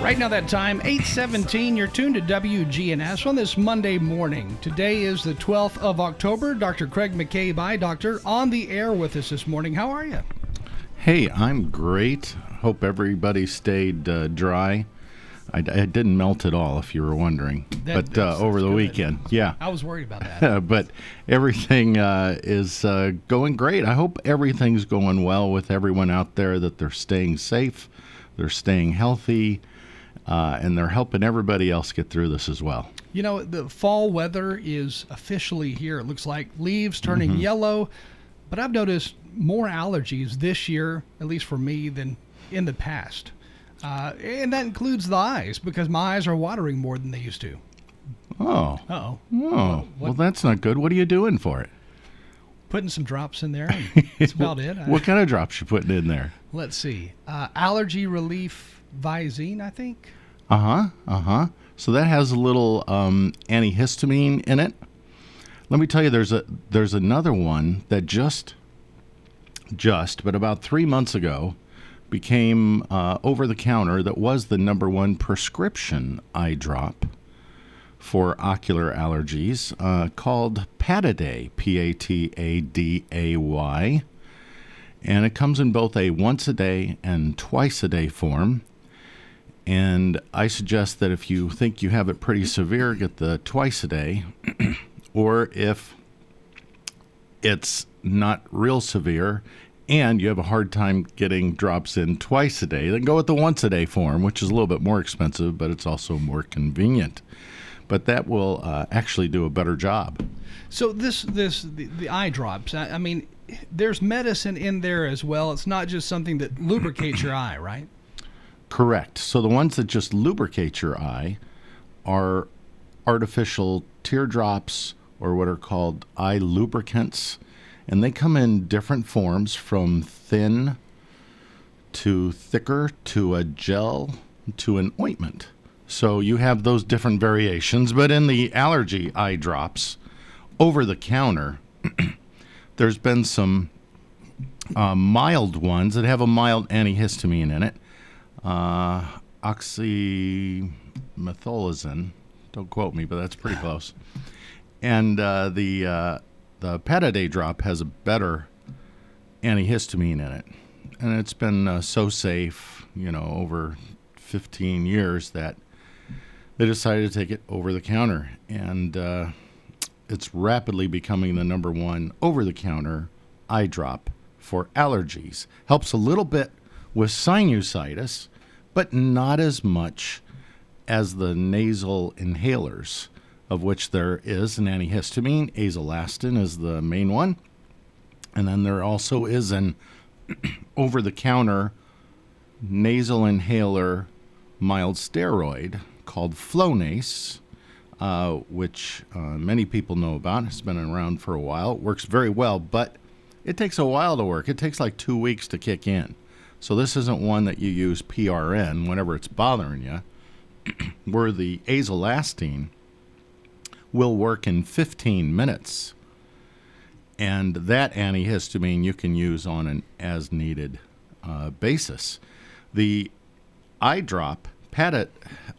Right now, that time, 817, you're tuned to WGNS on this Monday morning. Today is the 12th of October. Dr. Craig McCabe, eye, Doctor, on the air with us this morning. How are you? Hey, I'm great. Hope everybody stayed uh, dry. I, I, didn't melt at all, if you were wondering. That, but uh, over the good. weekend, yeah. I was worried about that. but everything uh, is uh, going great. I hope everything's going well with everyone out there, that they're staying safe, they're staying healthy, uh, and they're helping everybody else get through this as well. You know, the fall weather is officially here. It looks like leaves turning mm-hmm. yellow, but I've noticed more allergies this year, at least for me, than in the past. Uh, and that includes the eyes because my eyes are watering more than they used to. Oh. oh. Oh. Well, that's not good. What are you doing for it? Putting some drops in there. That's about it. what kind of drops you putting in there? Let's see. Uh, allergy relief Visine, I think. Uh huh. Uh huh. So that has a little um, antihistamine in it. Let me tell you, there's a there's another one that just just, but about three months ago, became uh, over the counter that was the number one prescription eye drop for ocular allergies uh, called Pataday, P A T A D A Y. And it comes in both a once a day and twice a day form. And I suggest that if you think you have it pretty severe, get the twice a day. or if it's not real severe and you have a hard time getting drops in twice a day, then go with the once a day form, which is a little bit more expensive, but it's also more convenient. But that will uh, actually do a better job. So this this the, the eye drops. I, I, mean, there's medicine in there as well. It's not just something that lubricates your eye, right? Correct. So the ones that just lubricate your eye are artificial teardrops or what are called eye lubricants and they come in different forms from thin to thicker to a gel to an ointment. So you have those different variations, but in the allergy eye drops over the counter, there's been some uh, mild ones that have a mild antihistamine in it. Uh, oxymethylazine, don't quote me, but that's pretty close. And uh, the uh, the Pataday drop has a better antihistamine in it, and it's been uh, so safe, you know, over 15 years that they decided to take it over the counter, and uh, it's rapidly becoming the number one over the counter eye drop for allergies. Helps a little bit with sinusitis, but not as much as the nasal inhalers of which there is an antihistamine. Azelastine is the main one. And then there also is an over the counter nasal inhaler mild steroid called Flonase, uh, which uh, many people know about. It's been around for a while. It works very well, but it takes a while to work. It takes like two weeks to kick in. So this isn't one that you use PRN whenever it's bothering you. where the azelastine will work in 15 minutes. And that antihistamine you can use on an as needed uh, basis. The eye drop, Pat, uh,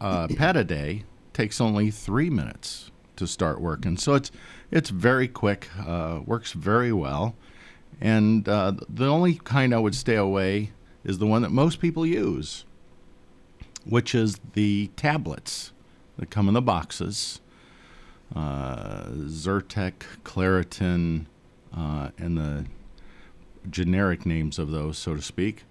Pataday, takes only three minutes to start working. So it's, it's very quick, uh, works very well. And uh, the only kind I would stay away is the one that most people use, which is the tablets that come in the boxes uh, Zyrtec, Claritin, uh, and the generic names of those, so to speak.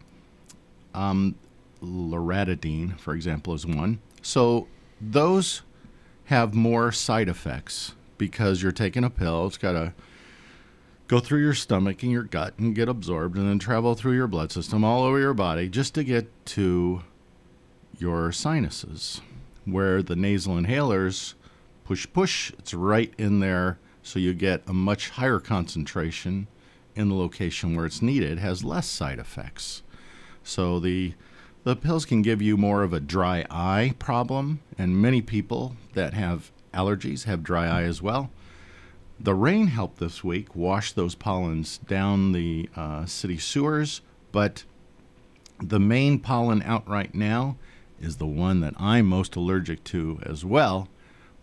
Um, loratadine, for example, is one. So those have more side effects because you're taking a pill. It's got to go through your stomach and your gut and get absorbed and then travel through your blood system all over your body just to get to your sinuses, where the nasal inhalers push, push. It's right in there, so you get a much higher concentration in the location where it's needed has less side effects. So the the pills can give you more of a dry eye problem, and many people that have allergies have dry eye as well. The rain helped this week wash those pollens down the uh, city sewers, but the main pollen out right now is the one that I'm most allergic to as well,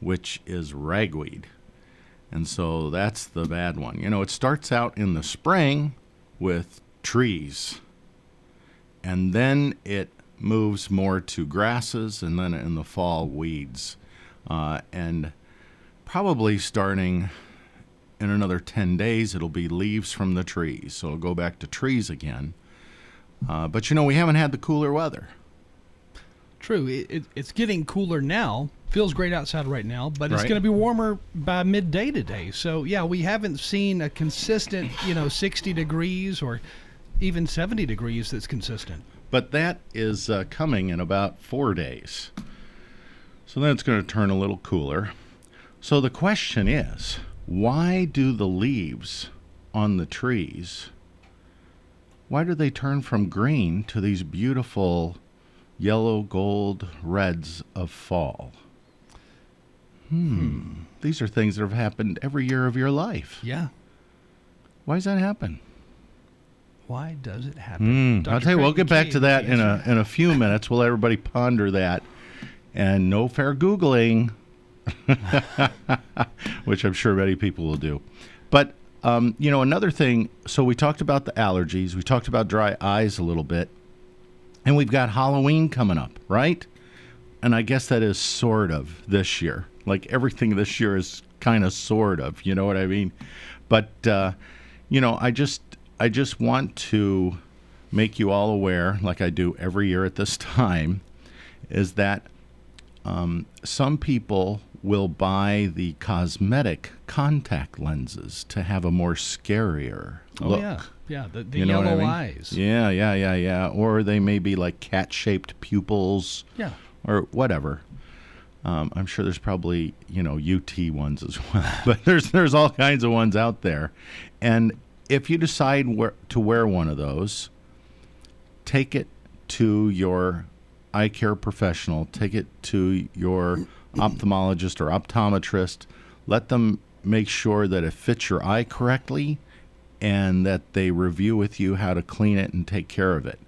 which is ragweed. And so that's the bad one. You know, it starts out in the spring with trees, and then it moves more to grasses, and then in the fall, weeds. Uh, and probably starting in another 10 days, it'll be leaves from the trees. So it'll go back to trees again. Uh, but you know, we haven't had the cooler weather. True. It, it, it's getting cooler now. Feels great outside right now, but it's Right. going to be warmer by midday today. So, yeah, we haven't seen a consistent, you know, 60 degrees or even 70 degrees that's consistent. But that is uh, coming in about four days. So then it's going to turn a little cooler. So the question is why do the leaves on the trees why do they turn from green to these beautiful yellow gold reds of fall hmm these are things that have happened every year of your life Yeah. why does that happen Why does it happen? Hmm, I'll tell you, we'll Craig get back to that in a in a few minutes. We'll let everybody ponder that, and no fair googling, which I'm sure many people will do. But um, you know, another thing. So we talked about the allergies. We talked about dry eyes a little bit, and we've got Halloween coming up, right? And I guess that is sort of this year. Like everything this year is kind of sort of. You know what I mean? But uh, you know, I just I just want to make you all aware, like I do every year at this time, is that um, some people will buy the cosmetic contact lenses to have a more scarier Oh, look. yeah. Yeah. The, the You know yellow I mean? eyes. Yeah, yeah, yeah, yeah. Or they may be like cat-shaped pupils Yeah. or whatever. Um, I'm sure there's probably you know UT ones as well, but there's there's all kinds of ones out there, and if you decide where to wear one of those, take it to your eye care professional, take it to your ophthalmologist or optometrist. Let them make sure that it fits your eye correctly and that they review with you how to clean it and take care of it.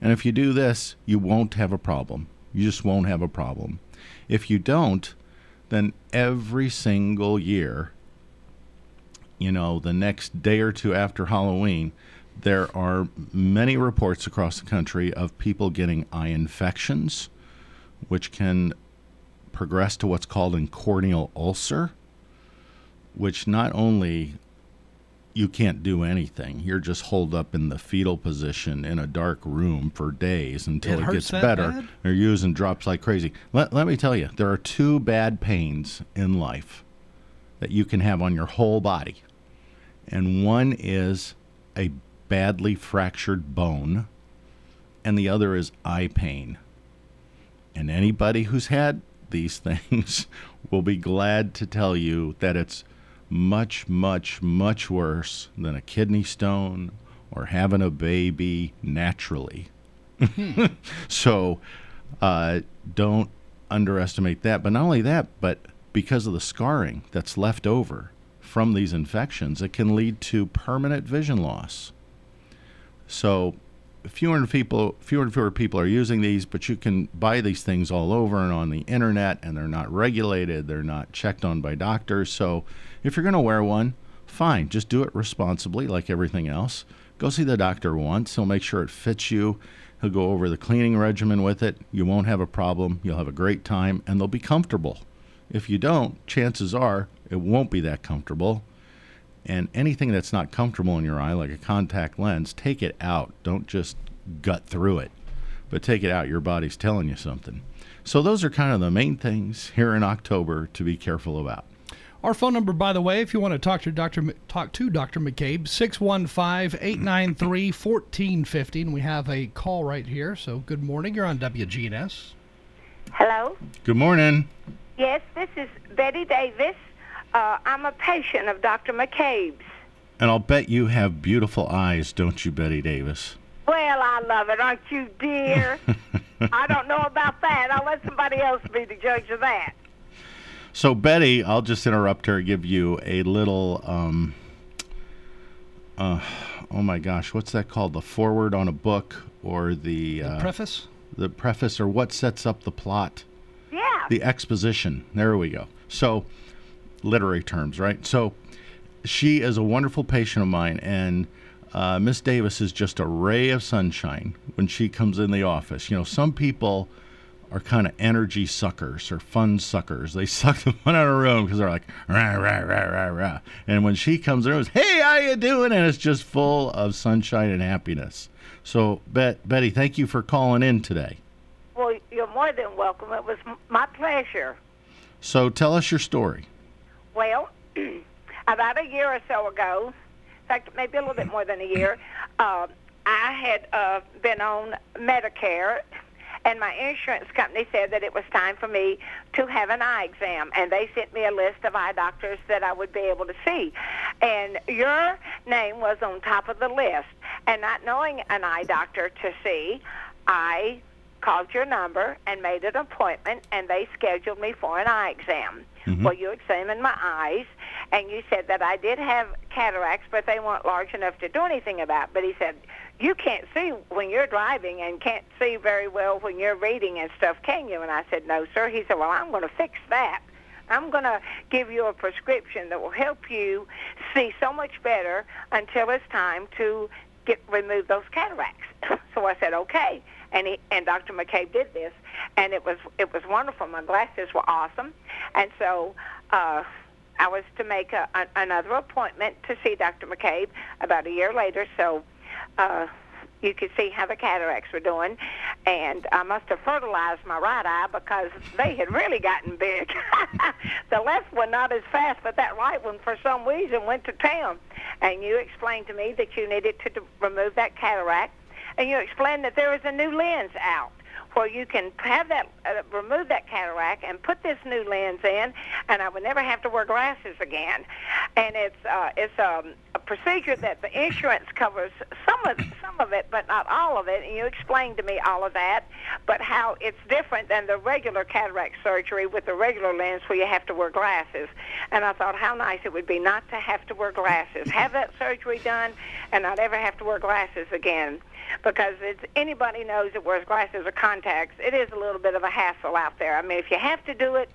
And if you do this, you won't have a problem. You just won't have a problem. If you don't, then every single year, you know, the next day or two after Halloween, there are many reports across the country of people getting eye infections, which can progress to what's called a corneal ulcer, which not only you can't do anything. You're just holed up in the fetal position in a dark room for days until It it, gets better. bad? They're using drops like crazy. Let, let me tell you, there are two bad pains in life that you can have on your whole body. And one is a badly fractured bone, and the other is eye pain. And anybody who's had these things will be glad to tell you that it's much, much, much worse than a kidney stone or having a baby naturally. so uh, don't underestimate that. But not only that, but because of the scarring that's left over from these infections, it can lead to permanent vision loss. So fewer and people, fewer and fewer people are using these, but you can buy these things all over and on the internet, and they're not regulated. They're not checked on by doctors. So if you're going to wear one, fine, just do it responsibly, like everything else. Go see the doctor once. He'll make sure it fits you. He'll go over the cleaning regimen with it. You won't have a problem. You'll have a great time, and they'll be comfortable. If you don't, chances are it won't be that comfortable. And anything that's not comfortable in your eye, like a contact lens, take it out. Don't just gut through it, but take it out. Your body's telling you something. So, those are kind of the main things here in October to be careful about. Our phone number, by the way, if you want to talk to Dr. M- talk to Dr. McCabe, 615-893-1450. And we have a call right here. So good morning. You're on WGNS. Hello? Good morning. Yes, this is Betty Davis. Uh, I'm a patient of Dr. McCabe's. And I'll bet you have beautiful eyes, don't you, Betty Davis? Well, I love it, aren't you, dear? I don't know about that. I'll let somebody else be the judge of that. So, Betty, I'll just interrupt her, give you a little, um, uh, oh my gosh, what's that called? The forward on a book or the, uh, Preface? the preface or what sets up the plot? Yeah. The exposition. There we go. So, literary terms, right? So, she is a wonderful patient of mine, and uh, Miss Davis is just a ray of sunshine when she comes in the office. You know, some people are kind of energy suckers or fun suckers. They suck the fun out of a room because they're like rah rah rah rah rah. And when she comes in, it's hey, how you doing? And it's just full of sunshine and happiness. So, Bet- Betty, thank you for calling in today. Well, you're more than welcome. It was m- my pleasure. So, tell us your story. Well, about a year or so ago, in fact, maybe a little bit more than a year, uh, I had uh, been on Medicare, and my insurance company said that it was time for me to have an eye exam, and they sent me a list of eye doctors that I would be able to see. And your name was on top of the list, and not knowing an eye doctor to see, I called your number and made an appointment, and they scheduled me for an eye exam. Mm-hmm. Well, you examined my eyes, and you said that I did have cataracts, but they weren't large enough to do anything about. But he said, you can't see when you're driving and can't see very well when you're reading and stuff, can you? And I said, no, sir. He said, well, I'm going to fix that. I'm going to give you a prescription that will help you see so much better until it's time to get remove those cataracts. So I said, okay. And he and Dr. McCabe did this, and it was it was wonderful. My glasses were awesome, and so uh, I was to make a, a, another appointment to see Dr. McCabe about a year later. So. Uh, you could see how the cataracts were doing, and I must have fertilized my right eye because they had really gotten big. the left one not as fast, but that right one, for some reason, went to town. And you explained to me that you needed to remove that cataract, and you explained that there was a new lens out where you can have that uh, remove that cataract and put this new lens in, and I would never have to wear glasses again. And it's uh, it's um, a procedure that the insurance covers some of some of it, but not all of it. And you explained to me all of that, but how it's different than the regular cataract surgery with the regular lens where you have to wear glasses. And I thought how nice it would be not to have to wear glasses, have that surgery done, and not ever have to wear glasses again because it's anybody knows that wears glasses or contacts. It is a little bit of a hassle out there. I mean, if you have to do it,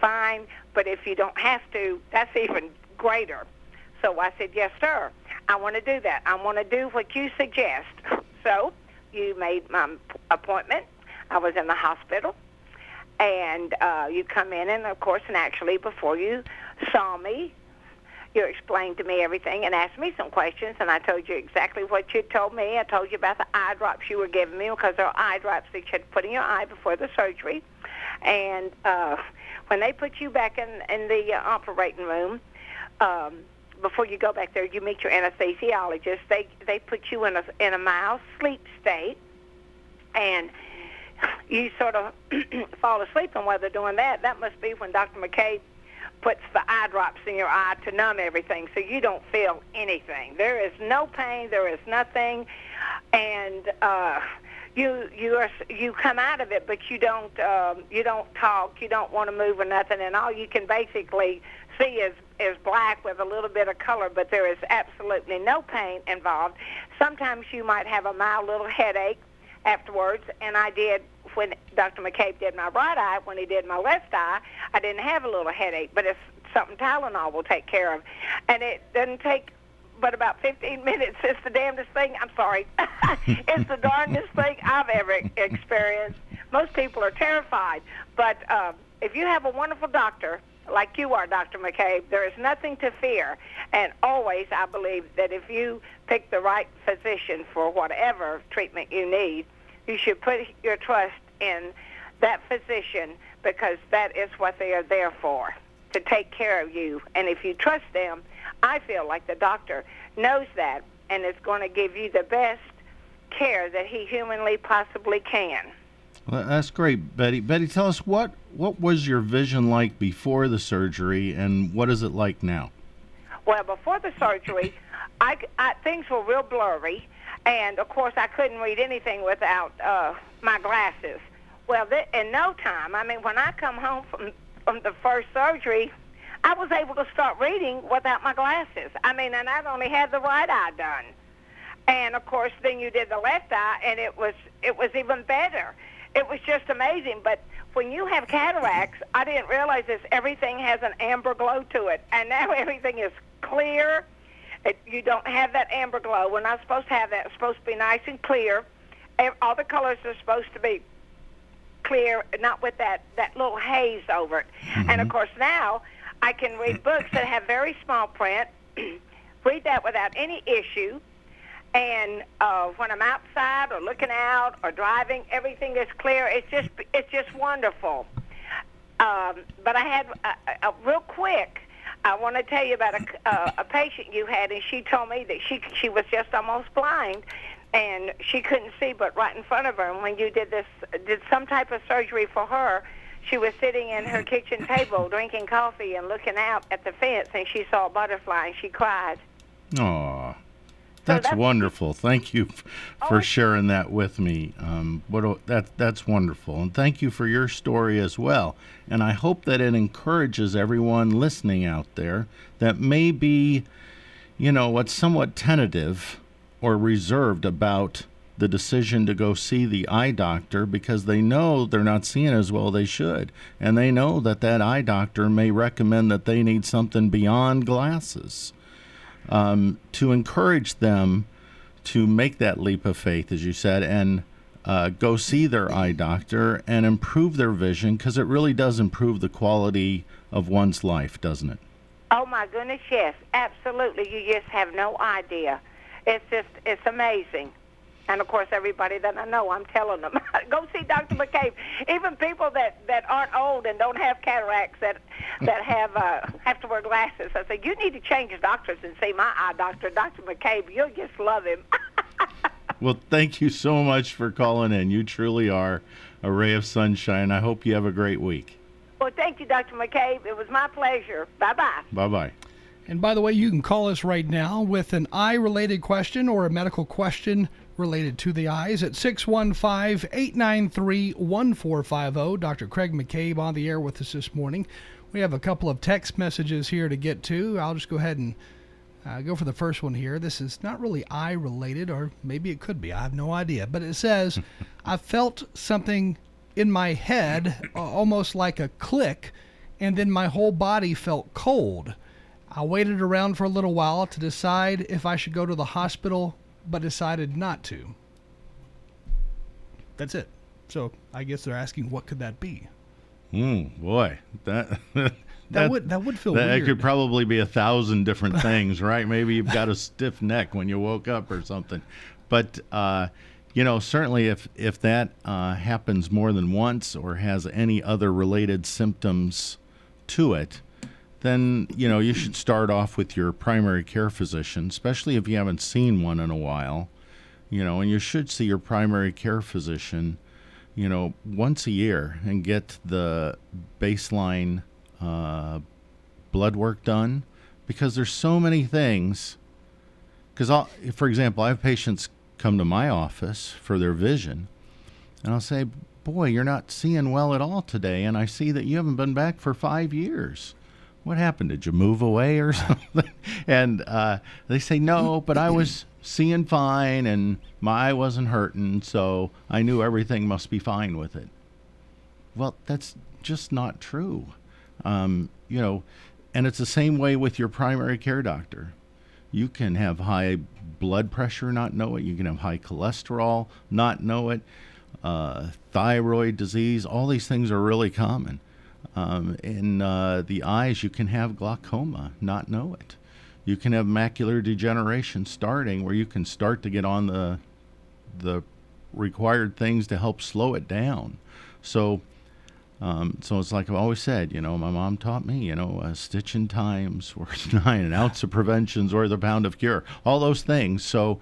fine. But if you don't have to, that's even greater. So I said, yes, sir. I want to do that. I want to do what you suggest. So you made my appointment. I was in the hospital. And uh, you come in, and of course, naturally, before you saw me, you explained to me everything and asked me some questions, and I told you exactly what you told me. I told you about the eye drops you were giving me because they're eye drops that you had put in your eye before the surgery. And uh, when they put you back in, in the uh, operating room, um, before you go back there, you meet your anesthesiologist. They they put you in a in a mild sleep state, and you sort of fall asleep. And while they're doing that, that must be when Dr. McCabe puts the eye drops in your eye to numb everything, so you don't feel anything. There is no pain. There is nothing, and uh, you you are you come out of it, but you don't um, you don't talk. You don't want to move or nothing, and all you can basically see is is black with a little bit of color, but there is absolutely no pain involved. Sometimes you might have a mild little headache afterwards, and I did when Dr. McCabe did my right eye. When he did my left eye, I didn't have a little headache, but it's something Tylenol will take care of, and it doesn't take but about 15 minutes. It's the damnedest thing. I'm sorry. it's the darndest thing I've ever experienced. Most people are terrified, but um, if you have a wonderful doctor like you are, Dr. McCabe, there is nothing to fear. And always, I believe that if you pick the right physician for whatever treatment you need, you should put your trust in that physician because that is what they are there for, to take care of you. And if you trust them, I feel like the doctor knows that and is going to give you the best care that he humanly possibly can. Well, that's great, Betty. Betty, tell us what what was your vision like before the surgery, and what is it like now? Well, before the surgery, I, I things were real blurry, and of course I couldn't read anything without uh, my glasses. Well, th- in no time, I mean, when I come home from from the first surgery, I was able to start reading without my glasses. I mean, and I'd only had the right eye done. And of course, then you did the left eye, and it was it was even better. It was just amazing. But when you have cataracts, I didn't realize this. Everything has an amber glow to it, and now everything is clear. It, you don't have that amber glow. We're not supposed to have that. It's supposed to be nice and clear. All the colors are supposed to be clear, not with that that little haze over it. And of course, now I can read books that have very small print. read that without any issue. And uh, when I'm outside or looking out or driving, everything is clear. It's just it's just wonderful. Um, but I had a, a, a real quick. I want to tell you about a, a, uh, a patient you had, and she told me that she she was just almost blind, and she couldn't see but right in front of her. And when you did this, did some type of surgery for her, she was sitting in her kitchen table drinking coffee and looking out at the fence, and she saw a butterfly, and she cried. Aw. That's, that's- wonderful. Thank you f- for Oh. sharing that with me. Um, what a, that that's wonderful, and thank you for your story as well. And I hope that it encourages everyone listening out there that may be, you know, what's somewhat tentative or reserved about the decision to go see the eye doctor because they know they're not seeing as well they should, and they know that that eye doctor may recommend that they need something beyond glasses um, to encourage them to make that leap of faith, as you said, and uh, go see their eye doctor and improve their vision because it really does improve the quality of one's life, doesn't it? Oh my goodness, yes, absolutely. You just have no idea. It's just it's amazing. And of course, everybody that I know, I'm telling them, go see Dr. McCabe. Even people that that aren't old and don't have cataracts that that have uh, have to wear glasses. I say you need to change doctors and see my eye doctor, Dr. McCabe. You'll just love him. Well, thank you so much for calling in. You truly are a ray of sunshine. I hope you have a great week. well, thank you, Dr. McCabe. It was my pleasure. Bye bye. Bye bye. And by the way, you can call us right now with an eye related question or a medical question related to the eyes at 615 893 1450. Dr. Craig McCabe on the air with us this morning. We have a couple of text messages here to get to. I'll just go ahead and uh, go for the first one here. This is not really eye related, or maybe it could be. I have no idea. But it says, I felt something in my head, uh, almost like a click, and then my whole body felt cold. I waited around for a little while to decide if I should go to the hospital, but decided not to. That's it. So I guess they're asking what could that be? Mm, boy, that That, would that would feel that weird. could probably be a thousand different things, right? Maybe you've got a stiff neck when you woke up or something. But uh, you know, certainly if if that uh, happens more than once or has any other related symptoms to it, then you know you should start off with your primary care physician, especially if you haven't seen one in a while. You know, and you should see your primary care physician, you know, once a year and get the baseline uh, blood work done because there's so many things. Because, for example, I have patients come to my office for their vision, and I'll say, Boy, you're not seeing well at all today, and I see that you haven't been back for five years. What happened? Did you move away or something? and uh, they say, No, but I was seeing fine, and my eye wasn't hurting, so I knew everything must be fine with it. Well, that's just not true. Um, you know, and it's the same way with your primary care doctor. You can have high blood pressure, not know it. You can have high cholesterol, not know it. Uh, thyroid disease, all these things are really common. Um, in uh, the eyes, you can have glaucoma, not know it. You can have macular degeneration starting, where you can start to get on the the required things to help slow it down. So, um, so it's like I've always said, you know, my mom taught me, you know, a stitch in time's worth nine, an ounce of prevention's worth a pound of cure, all those things. So,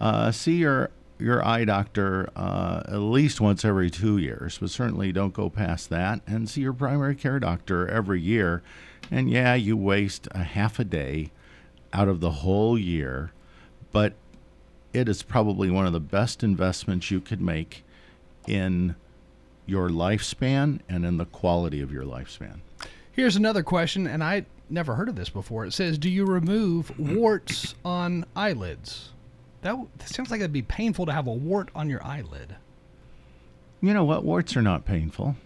uh, see your your eye doctor uh, at least once every two years, but certainly don't go past that, and see your primary care doctor every year. And yeah, you waste a half a day out of the whole year but it is probably one of the best investments you could make in your lifespan and in the quality of your lifespan. Here's another question, and I never heard of this before. It says, "Do you remove warts on eyelids?" That, that sounds like it'd be painful to have a wart on your eyelid. You know what? Warts are not painful.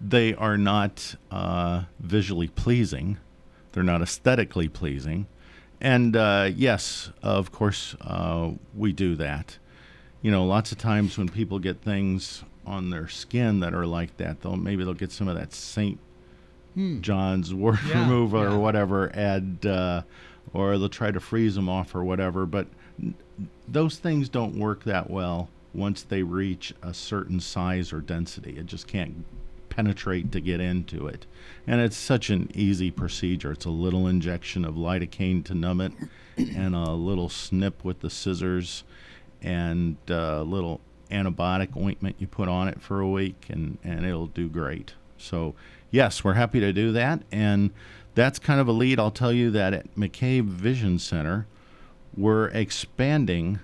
They are not uh, visually pleasing. They're not aesthetically pleasing. And uh, yes, of course, uh, we do that. You know, lots of times when people get things on their skin that are like that, they'll maybe they'll get some of that Saint Hmm. John's wart Yeah, removal yeah. or whatever, and uh, or they'll try to freeze them off or whatever. But those things don't work that well once they reach a certain size or density. It just can't penetrate to get into it, and it's such an easy procedure. It's a little injection of lidocaine to numb it, and a little snip with the scissors, and a little antibiotic ointment you put on it for a week, and and it'll do great. So yes, we're happy to do that, and that's kind of a lead. I'll tell you that at McCabe Vision Center, we're expanding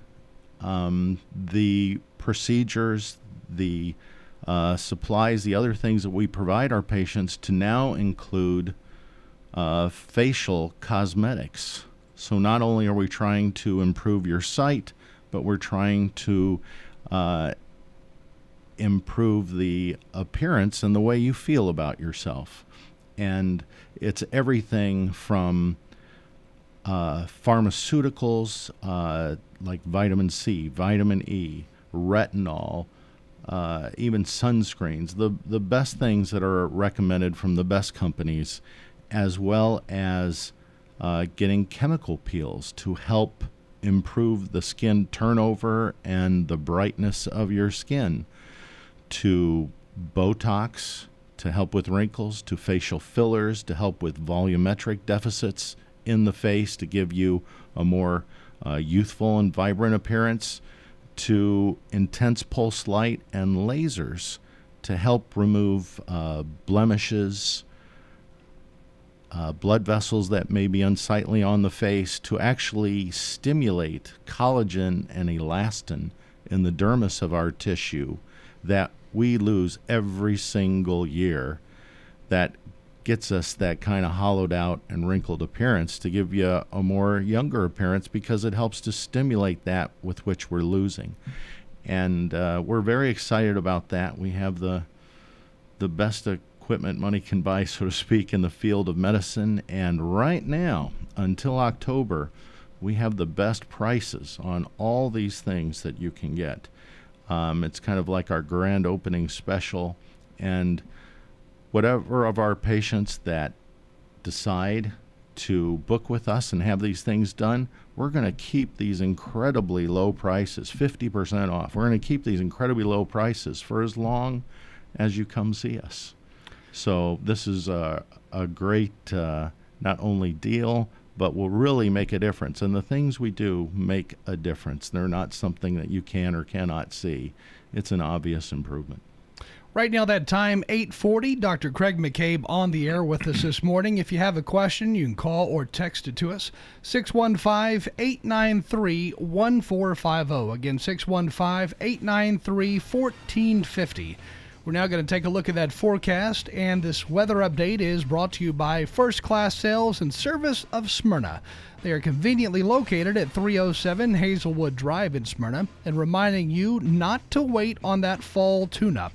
um, the procedures, the uh, supplies, the other things that we provide our patients to now include uh, facial cosmetics. So not only are we trying to improve your sight, but we're trying to uh, improve the appearance and the way you feel about yourself. And it's everything from uh, pharmaceuticals uh, like vitamin C, vitamin E, retinol, uh, even sunscreens, the, the best things that are recommended from the best companies, as well as uh, getting chemical peels to help improve the skin turnover and the brightness of your skin, to Botox to help with wrinkles, to facial fillers to help with volumetric deficits in the face to give you a more uh, youthful and vibrant appearance, to intense pulse light and lasers to help remove uh, blemishes, uh, blood vessels that may be unsightly on the face, to actually stimulate collagen and elastin in the dermis of our tissue that we lose every single year that gets us that kind of hollowed out and wrinkled appearance to give you a more younger appearance because it helps to stimulate that with which we're losing. And uh, we're very excited about that. We have the the best equipment money can buy, so to speak, in the field of medicine. And right now, until October, we have the best prices on all these things that you can get. Um, it's kind of like our grand opening special. And whatever of our patients that decide to book with us and have these things done, we're going to keep these incredibly low prices, 50% off. We're going to keep these incredibly low prices for as long as you come see us. So this is a, a great uh, not only deal, but will really make a difference. And the things we do make a difference. They're not something that you can or cannot see. It's an obvious improvement. Right now, that time, 840. Dr. Craig McCabe on the air with us this morning. If you have a question, you can call or text it to us. 615-893-1450. Again, 615-893-1450. We're now going to take a look at that forecast, and this weather update is brought to you by First Class Sales and Service of Smyrna. They are conveniently located at 307 Hazelwood Drive in Smyrna and reminding you not to wait on that fall tune up.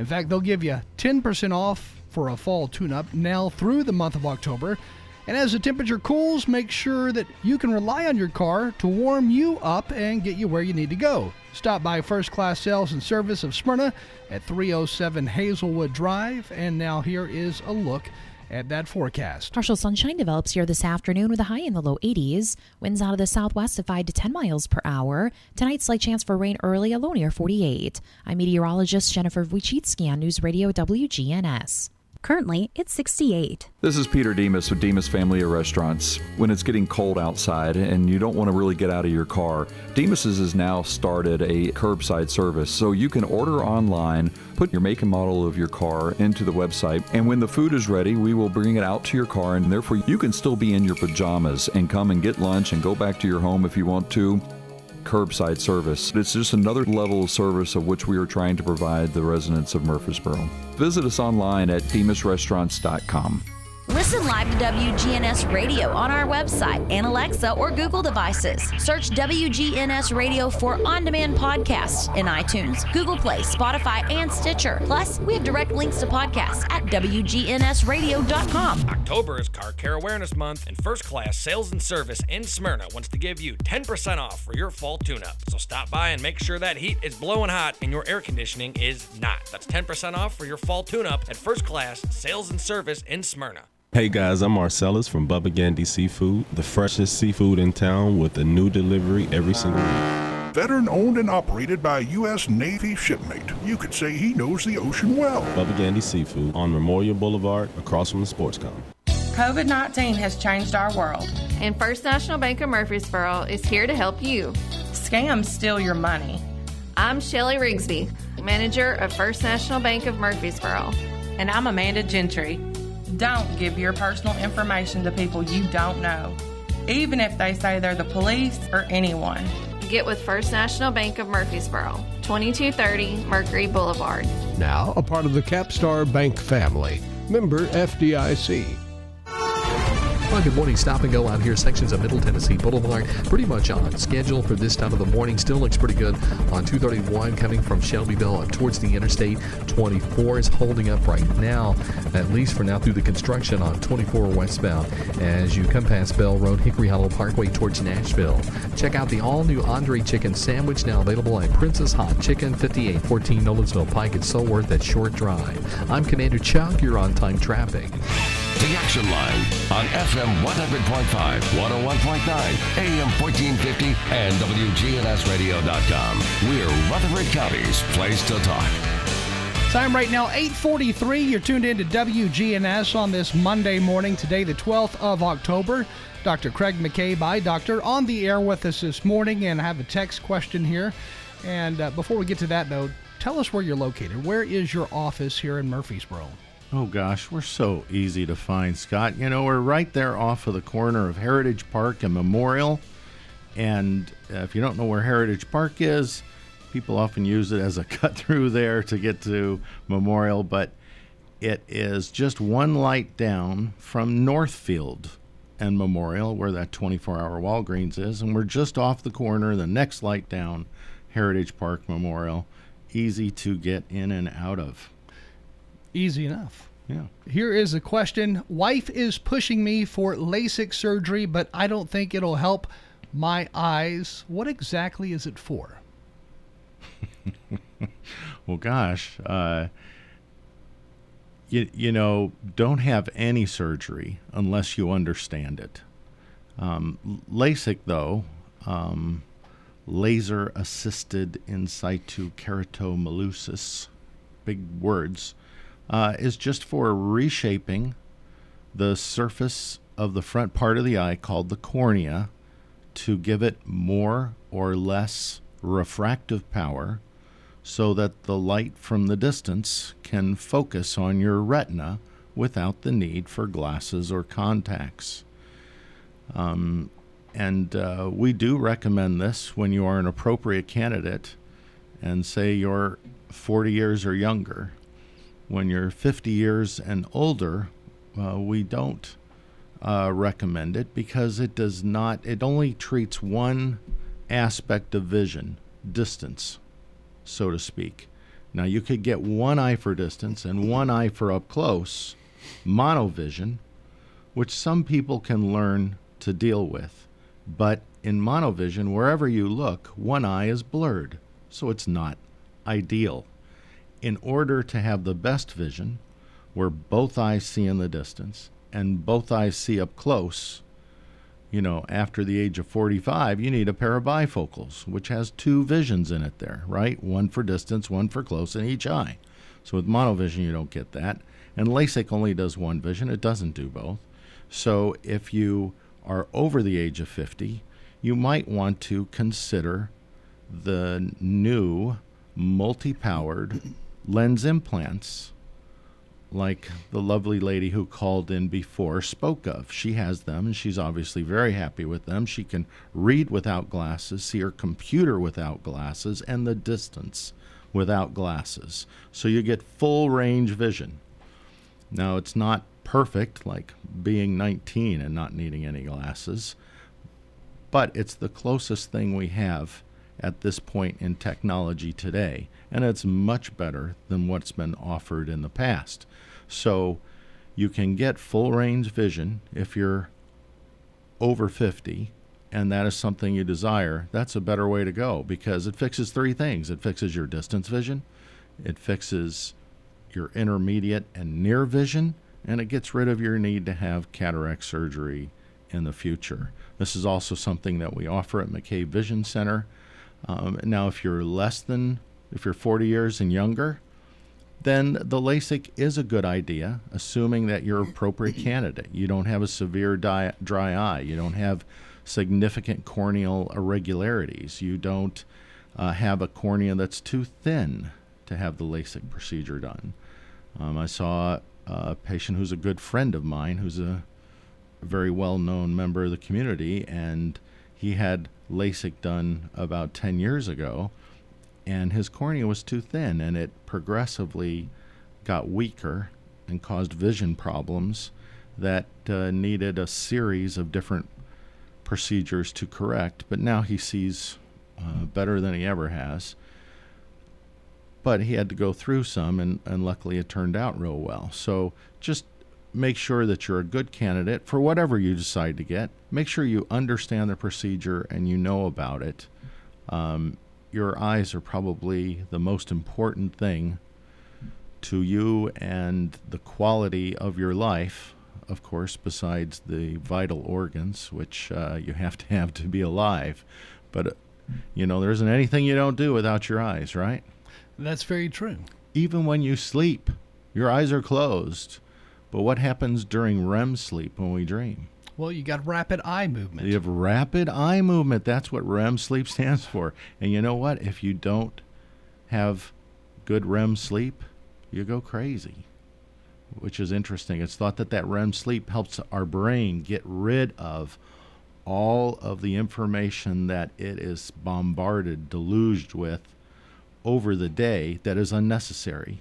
In fact, they'll give you 10% off for a fall tune up now through the month of October. And as the temperature cools, make sure that you can rely on your car to warm you up and get you where you need to go. Stop by First Class Sales and Service of Smyrna at 307 Hazelwood Drive. And now here is a look at that forecast. Partial sunshine develops here this afternoon with a high in the low 80s. Winds out of the southwest at 5 to 10 miles per hour. Tonight, slight chance for rain early, a low near 48. I'm meteorologist Jennifer Wojcicki on News Radio WGNS. Currently, it's 68. This is Peter Demos with Demos Family of Restaurants. When it's getting cold outside and you don't want to really get out of your car, Demos's has now started a curbside service. So you can order online, put your make and model of your car into the website, and when the food is ready, we will bring it out to your car, and therefore you can still be in your pajamas and come and get lunch and go back to your home if you want to. Curbside service. It's just another level of service of which we are trying to provide the residents of Murfreesboro. Visit us online at demosrestaurants.com. Listen live to WGNS Radio on our website and Alexa or Google devices. Search WGNS Radio for on demand podcasts in iTunes, Google Play, Spotify, and Stitcher. Plus, we have direct links to podcasts at WGNSradio.com. October is Car Care Awareness Month, and First Class Sales and Service in Smyrna wants to give you 10% off for your fall tune up. So stop by and make sure that heat is blowing hot and your air conditioning is not. That's 10% off for your fall tune up at First Class Sales and Service in Smyrna. Hey guys, I'm Marcellus from Bubba Gandy Seafood, the freshest seafood in town with a new delivery every single week. Veteran owned and operated by a U.S. Navy shipmate. You could say he knows the ocean well. Bubba Gandy Seafood on Memorial Boulevard across from the Sports Com. COVID 19 has changed our world. And First National Bank of Murfreesboro is here to help you. Scams steal your money. I'm Shelly Rigsby, manager of First National Bank of Murfreesboro. And I'm Amanda Gentry don't give your personal information to people you don't know, even if they say they're the police or anyone. Get with First National Bank of Murfreesboro, 2230 Mercury Boulevard. Now a part of the Capstar Bank family. Member FDIC. Well, good morning. Stop and go out here. Sections of Middle Tennessee Boulevard pretty much on schedule for this time of the morning. Still looks pretty good on 231 coming from Shelbyville towards the interstate. 24 is holding up right now, at least for now through the construction on 24 westbound as you come past Bell Road, Hickory Hollow Parkway towards Nashville. Check out the all new Andre Chicken Sandwich now available at Prince's Hot Chicken, 5814 Nolensville Pike. It's so worth that short drive. I'm Commander Chuck. You're on time traffic. The Action Line on FM 100.5, 101.9, AM 1450, and WGNSradio.com. We're Rutherford County's place to talk. Time right now, 843. You're tuned in to WGNS on this Monday morning, today, the 12th of October. Dr. Craig McCabe, eye, Doctor, on the air with us this morning, and I have a text question here. And uh, before we get to that, though, tell us where you're located. Where is your office here in Murfreesboro? Oh gosh, we're so easy to find, Scott. You know, we're right there off of the corner of Heritage Park and Memorial. And uh, if you don't know where Heritage Park is, people often use it as a cut through there to get to Memorial, but it is just one light down from Northfield and Memorial, where that 24 hour Walgreens is. And we're just off the corner, the next light down, Heritage Park Memorial. Easy to get in and out of. Easy enough. Yeah. Here is a question. Wife is pushing me for LASIK surgery, but I don't think it'll help my eyes. What exactly is it for? well, gosh. Uh, you, you know, don't have any surgery unless you understand it. Um, LASIK, though, um, laser assisted in situ keratomileusis, big words uh, is just for reshaping the surface of the front part of the eye called the cornea to give it more or less refractive power so that the light from the distance can focus on your retina without the need for glasses or contacts. Um, and uh, we do recommend this when you are an appropriate candidate and say you're 40 years or younger when you're 50 years and older, uh, we don't uh, recommend it because it does not, it only treats one aspect of vision, distance, so to speak. Now, you could get one eye for distance and one eye for up close, monovision, which some people can learn to deal with. But in monovision, wherever you look, one eye is blurred, so it's not ideal in order to have the best vision, where both eyes see in the distance and both eyes see up close, you know, after the age of 45, you need a pair of bifocals, which has two visions in it there, right? One for distance, one for close in each eye. So with monovision, you don't get that. And LASIK only does one vision, it doesn't do both. So if you are over the age of 50, you might want to consider the new multi powered lens implants like the lovely lady who called in before spoke of. She has them and she's obviously very happy with them. She can read without glasses, see her computer without glasses, and the distance without glasses. So you get full range vision. Now, it's not perfect like being 19 and not needing any glasses, but it's the closest thing we have at this point in technology today, and it's much better than what's been offered in the past. So you can get full range vision if you're over 50 and that is something you desire, that's a better way to go because it fixes three things. It fixes your distance vision, it fixes your intermediate and near vision, and it gets rid of your need to have cataract surgery in the future. This is also something that we offer at McCabe Vision Center. Um, now, if you're less than, if you're 40 years and younger, then the LASIK is a good idea, assuming that you're appropriate candidate. You don't have a severe di- dry eye. You don't have significant corneal irregularities. You don't uh, have a cornea that's too thin to have the LASIK procedure done. Um, I saw a patient who's a good friend of mine, who's a very well known member of the community, and he had LASIK done about 10 years ago, and his cornea was too thin, and it progressively got weaker and caused vision problems that uh, needed a series of different procedures to correct. But now he sees uh, better than he ever has. But he had to go through some, and, and luckily it turned out real well. So just make sure that you're a good candidate for whatever you decide to get. Make sure you understand the procedure and you know about it. Um, your eyes are probably the most important thing to you and the quality of your life, of course, besides the vital organs, which uh, you have to have to be alive. But, you know, there isn't anything you don't do without your eyes, right? That's very true. Even when you sleep, your eyes are closed. But what happens during REM sleep when we dream? Well, you got rapid eye movement. You have rapid eye movement. That's what REM sleep stands for. And you know what? If you don't have good REM sleep, you go crazy, which is interesting. It's thought that that REM sleep helps our brain get rid of all of the information that it is bombarded, deluged with over the day that is unnecessary.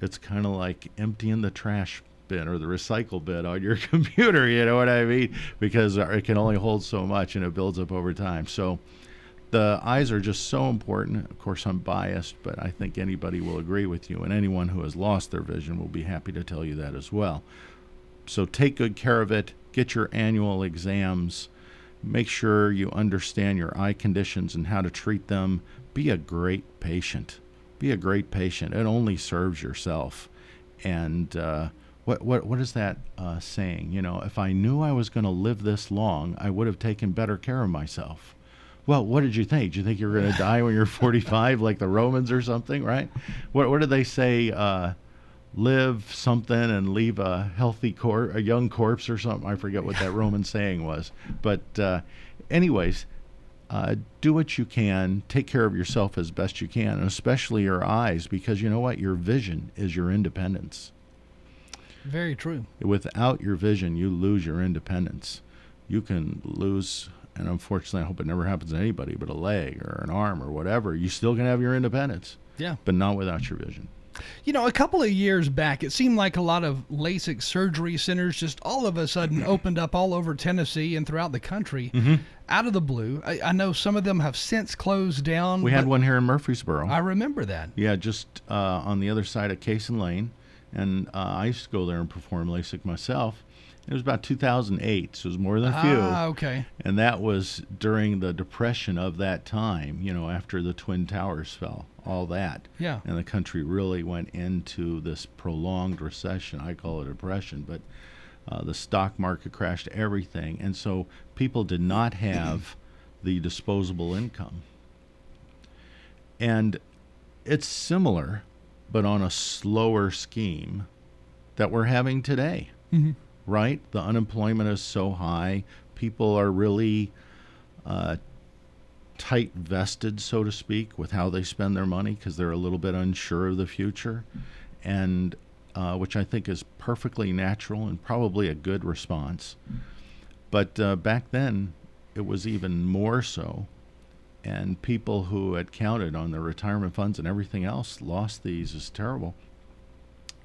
It's kind of like emptying the trash bin or the recycle bin on your computer, you know what I mean? Because uh, it can only hold so much and it builds up over time. So the eyes are just so important. Of course, I'm biased, but I think anybody will agree with you, and anyone who has lost their vision will be happy to tell you that as well. So take good care of it, get your annual exams, make sure you understand your eye conditions and how to treat them. Be a great patient. Be a great patient. It only serves yourself. And, uh, what what what is that uh, saying? You know, if I knew I was going to live this long, I would have taken better care of myself. Well, what did you think? Do you think you were going to die when you're 45, like the Romans or something, right? What what did they say? Uh, live something and leave a healthy cor- a young corpse or something. I forget what that Roman saying was, but uh, anyways. Uh, do what you can, take care of yourself as best you can, and especially your eyes, because you know what? Your vision is your independence. Very true. Without your vision, you lose your independence. You can lose, and unfortunately, I hope it never happens to anybody, but a leg or an arm or whatever. You still can have your independence. Yeah. But not without your vision. You know, a couple of years back, it seemed like a lot of LASIK surgery centers just all of a sudden opened up all over Tennessee and throughout the country mm-hmm. out of the blue. I, I, know some of them have since closed down. We had one here in Murfreesboro. I remember that. Yeah, just uh, on the other side of Cason Lane and uh, I used to go there and perform LASIK myself. It was about 2008, so it was more than a few. Ah, okay. And that was during the depression of that time, you know, after the Twin Towers fell, all that. Yeah. And the country really went into this prolonged recession. I call it a depression, but uh, the stock market crashed, everything. And so people did not have the disposable income. And it's similar but on a slower scheme that we're having today. Mm-hmm. Right? The unemployment is so high. People are really uh, tight vested, so to speak, with how they spend their money because they're a little bit unsure of the future. And uh, which I think is perfectly natural and probably a good response. But uh, back then, it was even more so. And people who had counted on their retirement funds and everything else lost these. Is terrible.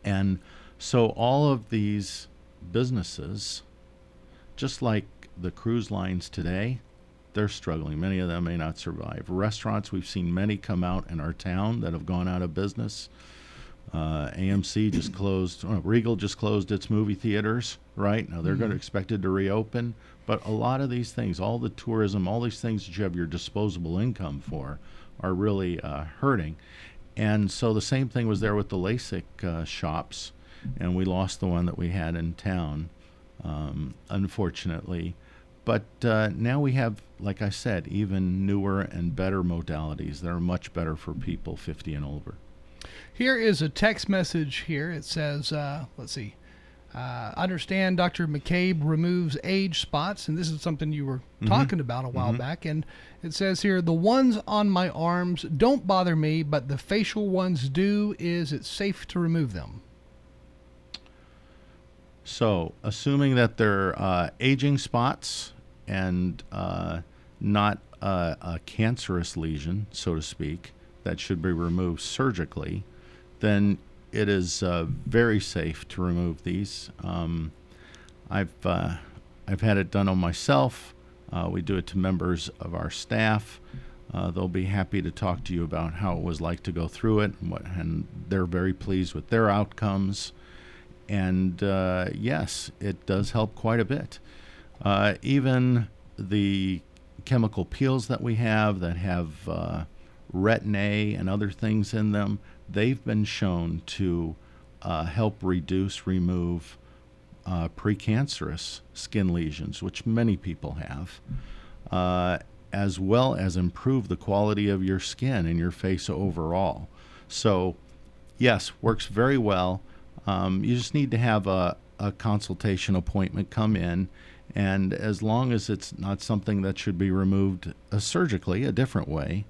And so all of these businesses, just like the cruise lines today, they're struggling. Many of them may not survive. Restaurants, we've seen many come out in our town that have gone out of business. Uh, AMC just closed. Uh, Regal just closed its movie theaters. Right now, they're Mhm. going to expected to reopen. But a lot of these things, all the tourism, all these things that you have your disposable income for, are really uh, hurting. And so the same thing was there with the LASIK uh, shops, and we lost the one that we had in town, um, unfortunately. But uh, now we have, like I said, even newer and better modalities that are much better for people 50 and older. Here is a text message here. It says, uh, let's see. Uh, understand Dr. McCabe removes age spots, and this is something you were Mhm. talking about a while Mhm. back. And it says here, the ones on my arms don't bother me, but the facial ones do. Is it safe to remove them? So, assuming that they're uh, aging spots and uh, not uh, a cancerous lesion, so to speak, that should be removed surgically, then it is uh, very safe to remove these. Um, I've uh, I've had it done on myself. Uh, we do it to members of our staff. Uh, they'll be happy to talk to you about how it was like to go through it, and, what, and they're very pleased with their outcomes. And uh, yes, it does help quite a bit. Uh, even the chemical peels that we have that have uh, retin A and other things in them, they've been shown to uh, help reduce, remove uh, precancerous skin lesions, which many people have, uh, as well as improve the quality of your skin and your face overall. So, yes, works very well. Um, you just need to have a, a consultation appointment come in, and as long as it's not something that should be removed uh, surgically, a different way,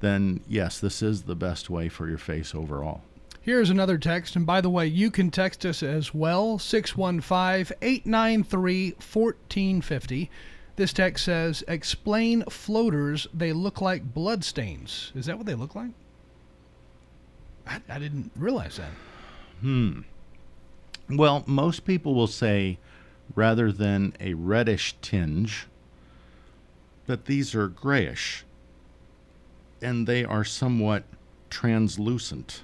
then yes, this is the best way for your face overall. Here's another text, and by the way, you can text us as well 615 893 1450. This text says, Explain floaters. They look like blood stains. Is that what they look like? I, I didn't realize that. Hmm. Well, most people will say rather than a reddish tinge, that these are grayish and they are somewhat translucent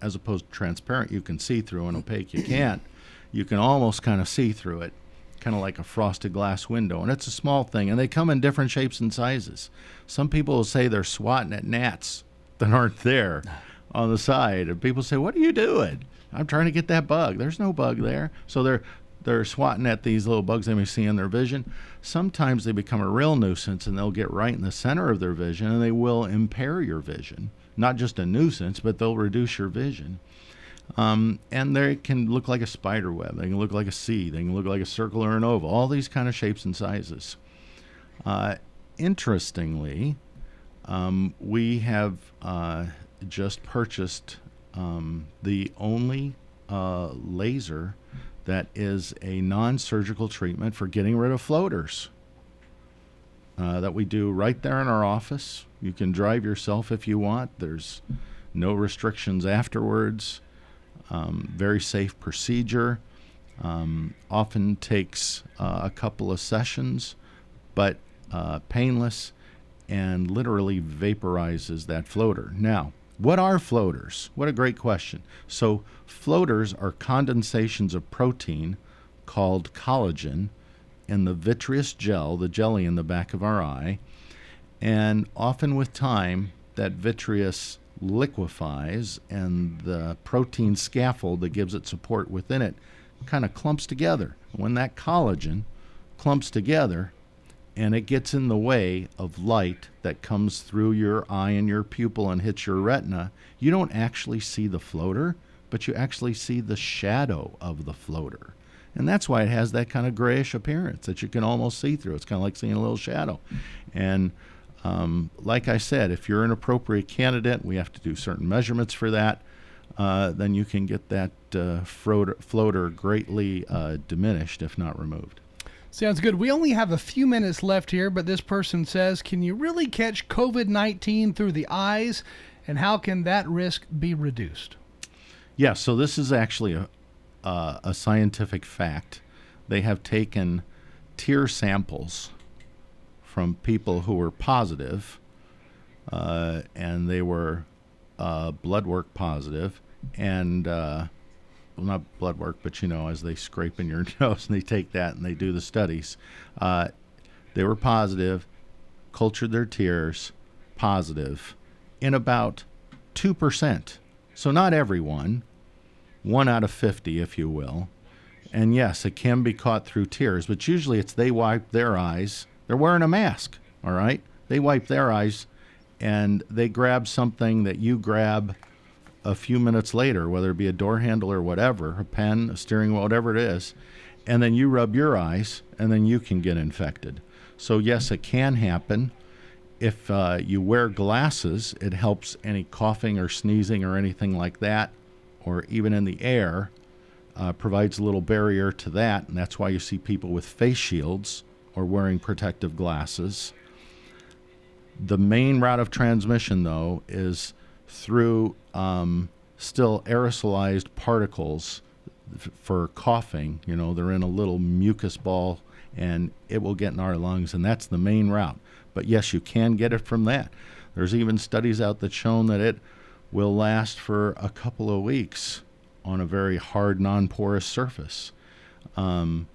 as opposed to transparent. You can see through and opaque you can't. You can almost kind of see through it, kind of like a frosted glass window. And it's a small thing, and they come in different shapes and sizes. Some people will say they're swatting at gnats that aren't there on the side, and people say, "What are you doing?" I'm trying to get that bug. There's no bug there. So they're they're swatting at these little bugs they may see in their vision. Sometimes they become a real nuisance and they'll get right in the center of their vision and they will impair your vision. Not just a nuisance, but they'll reduce your vision. Um, and they can look like a spider web. They can look like a C. They can look like a circle or an oval. All these kind of shapes and sizes. Uh, interestingly, um, we have uh, just purchased um, the only uh, laser that is a non-surgical treatment for getting rid of floaters. Uh, that we do right there in our office. You can drive yourself if you want. There's no restrictions afterwards. Um, very safe procedure. Um, often takes uh, a couple of sessions, but uh, painless and literally vaporizes that floater. Now, what are floaters? What a great question. So, floaters are condensations of protein called collagen in the vitreous gel, the jelly in the back of our eye. And often with time, that vitreous liquefies and the protein scaffold that gives it support within it kind of clumps together. When that collagen clumps together and it gets in the way of light that comes through your eye and your pupil and hits your retina, you don't actually see the floater, but you actually see the shadow of the floater. And that's why it has that kind of grayish appearance that you can almost see through. It's kind of like seeing a little shadow. And um, like I said, if you're an appropriate candidate, we have to do certain measurements for that. uh, then you can get that uh, floater, greatly uh, diminished, if not removed. Sounds good. We only have a few minutes left here, but this person says, Can you really catch COVID 19 through the eyes? And how can that risk be reduced? Yeah, so this is actually a, uh, a scientific fact. They have taken tear samples from people who were positive, uh, and they were uh, blood work positive, and uh, well, not blood work, but you know, as they scrape in your nose and they take that and they do the studies, uh, they were positive, cultured their tears, positive, in about two percent. So not everyone, one out of fifty, if you will. And yes, it can be caught through tears, but usually it's they wipe their eyes. They're wearing a mask, all right? They wipe their eyes and they grab something that you grab a few minutes later, whether it be a door handle or whatever, a pen, a steering wheel, whatever it is, and then you rub your eyes, and then you can get infected. So, yes, it can happen. If uh, you wear glasses, it helps any coughing or sneezing or anything like that, or even in the air, uh, provides a little barrier to that, and that's why you see people with face shields or wearing protective glasses. The main route of transmission, though, is through um, still aerosolized particles f- for coughing. You know, they're in a little mucus ball and it will get in our lungs, and that's the main route. But yes, you can get it from that. There's even studies out that shown that it will last for a couple of weeks on a very hard, non-porous surface. Um,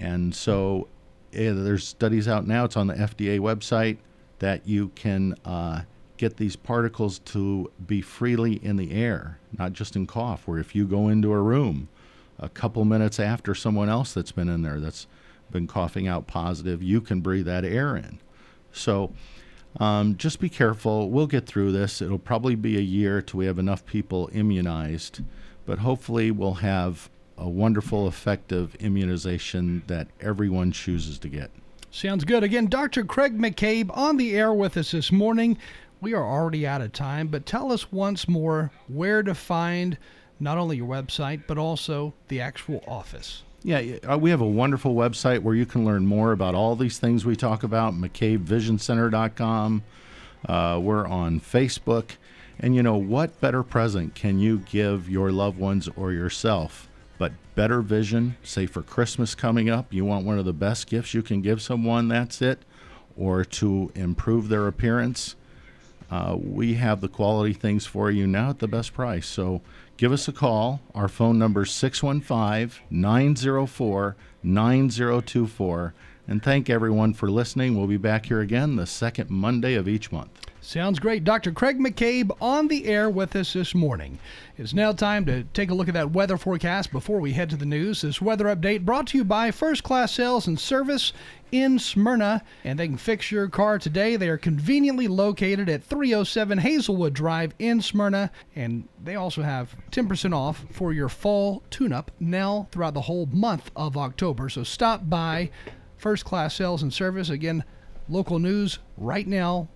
and so yeah, there's studies out now. It's on the FDA website that you can uh, get these particles to be freely in the air, not just in cough. Where if you go into a room a couple minutes after someone else that's been in there that's been coughing out positive, you can breathe that air in. So um, just be careful. We'll get through this. It'll probably be a year till we have enough people immunized, but hopefully we'll have a wonderful, effective immunization that everyone chooses to get. Sounds good. Again, Dr. Craig McCabe on the air with us this morning. We are already out of time, but tell us once more where to find not only your website, but also the actual office. Yeah, uh, we have a wonderful website where you can learn more about all these things we talk about, McCabeVisionCenter.com. Uh, we're on Facebook. And you know, what better present can you give your loved ones or yourself but better vision? Say for Christmas coming up, you want one of the best gifts you can give someone, that's it. Or to improve their appearance, uh, we have the quality things for you now at the best price. So give us a call. Our phone number is 615 904 9024. And thank everyone for listening. We'll be back here again the second Monday of each month. Sounds great. Dr. Craig McCabe on the air with us this morning. It's now time to take a look at that weather forecast before we head to the news. This weather update brought to you by First Class Sales and Service in Smyrna, and they can fix your car today. They are conveniently located at 307 Hazelwood Drive in Smyrna, and they also have 10% off for your fall tune up now throughout the whole month of October. So stop by First Class Sales and Service. Again, local news right now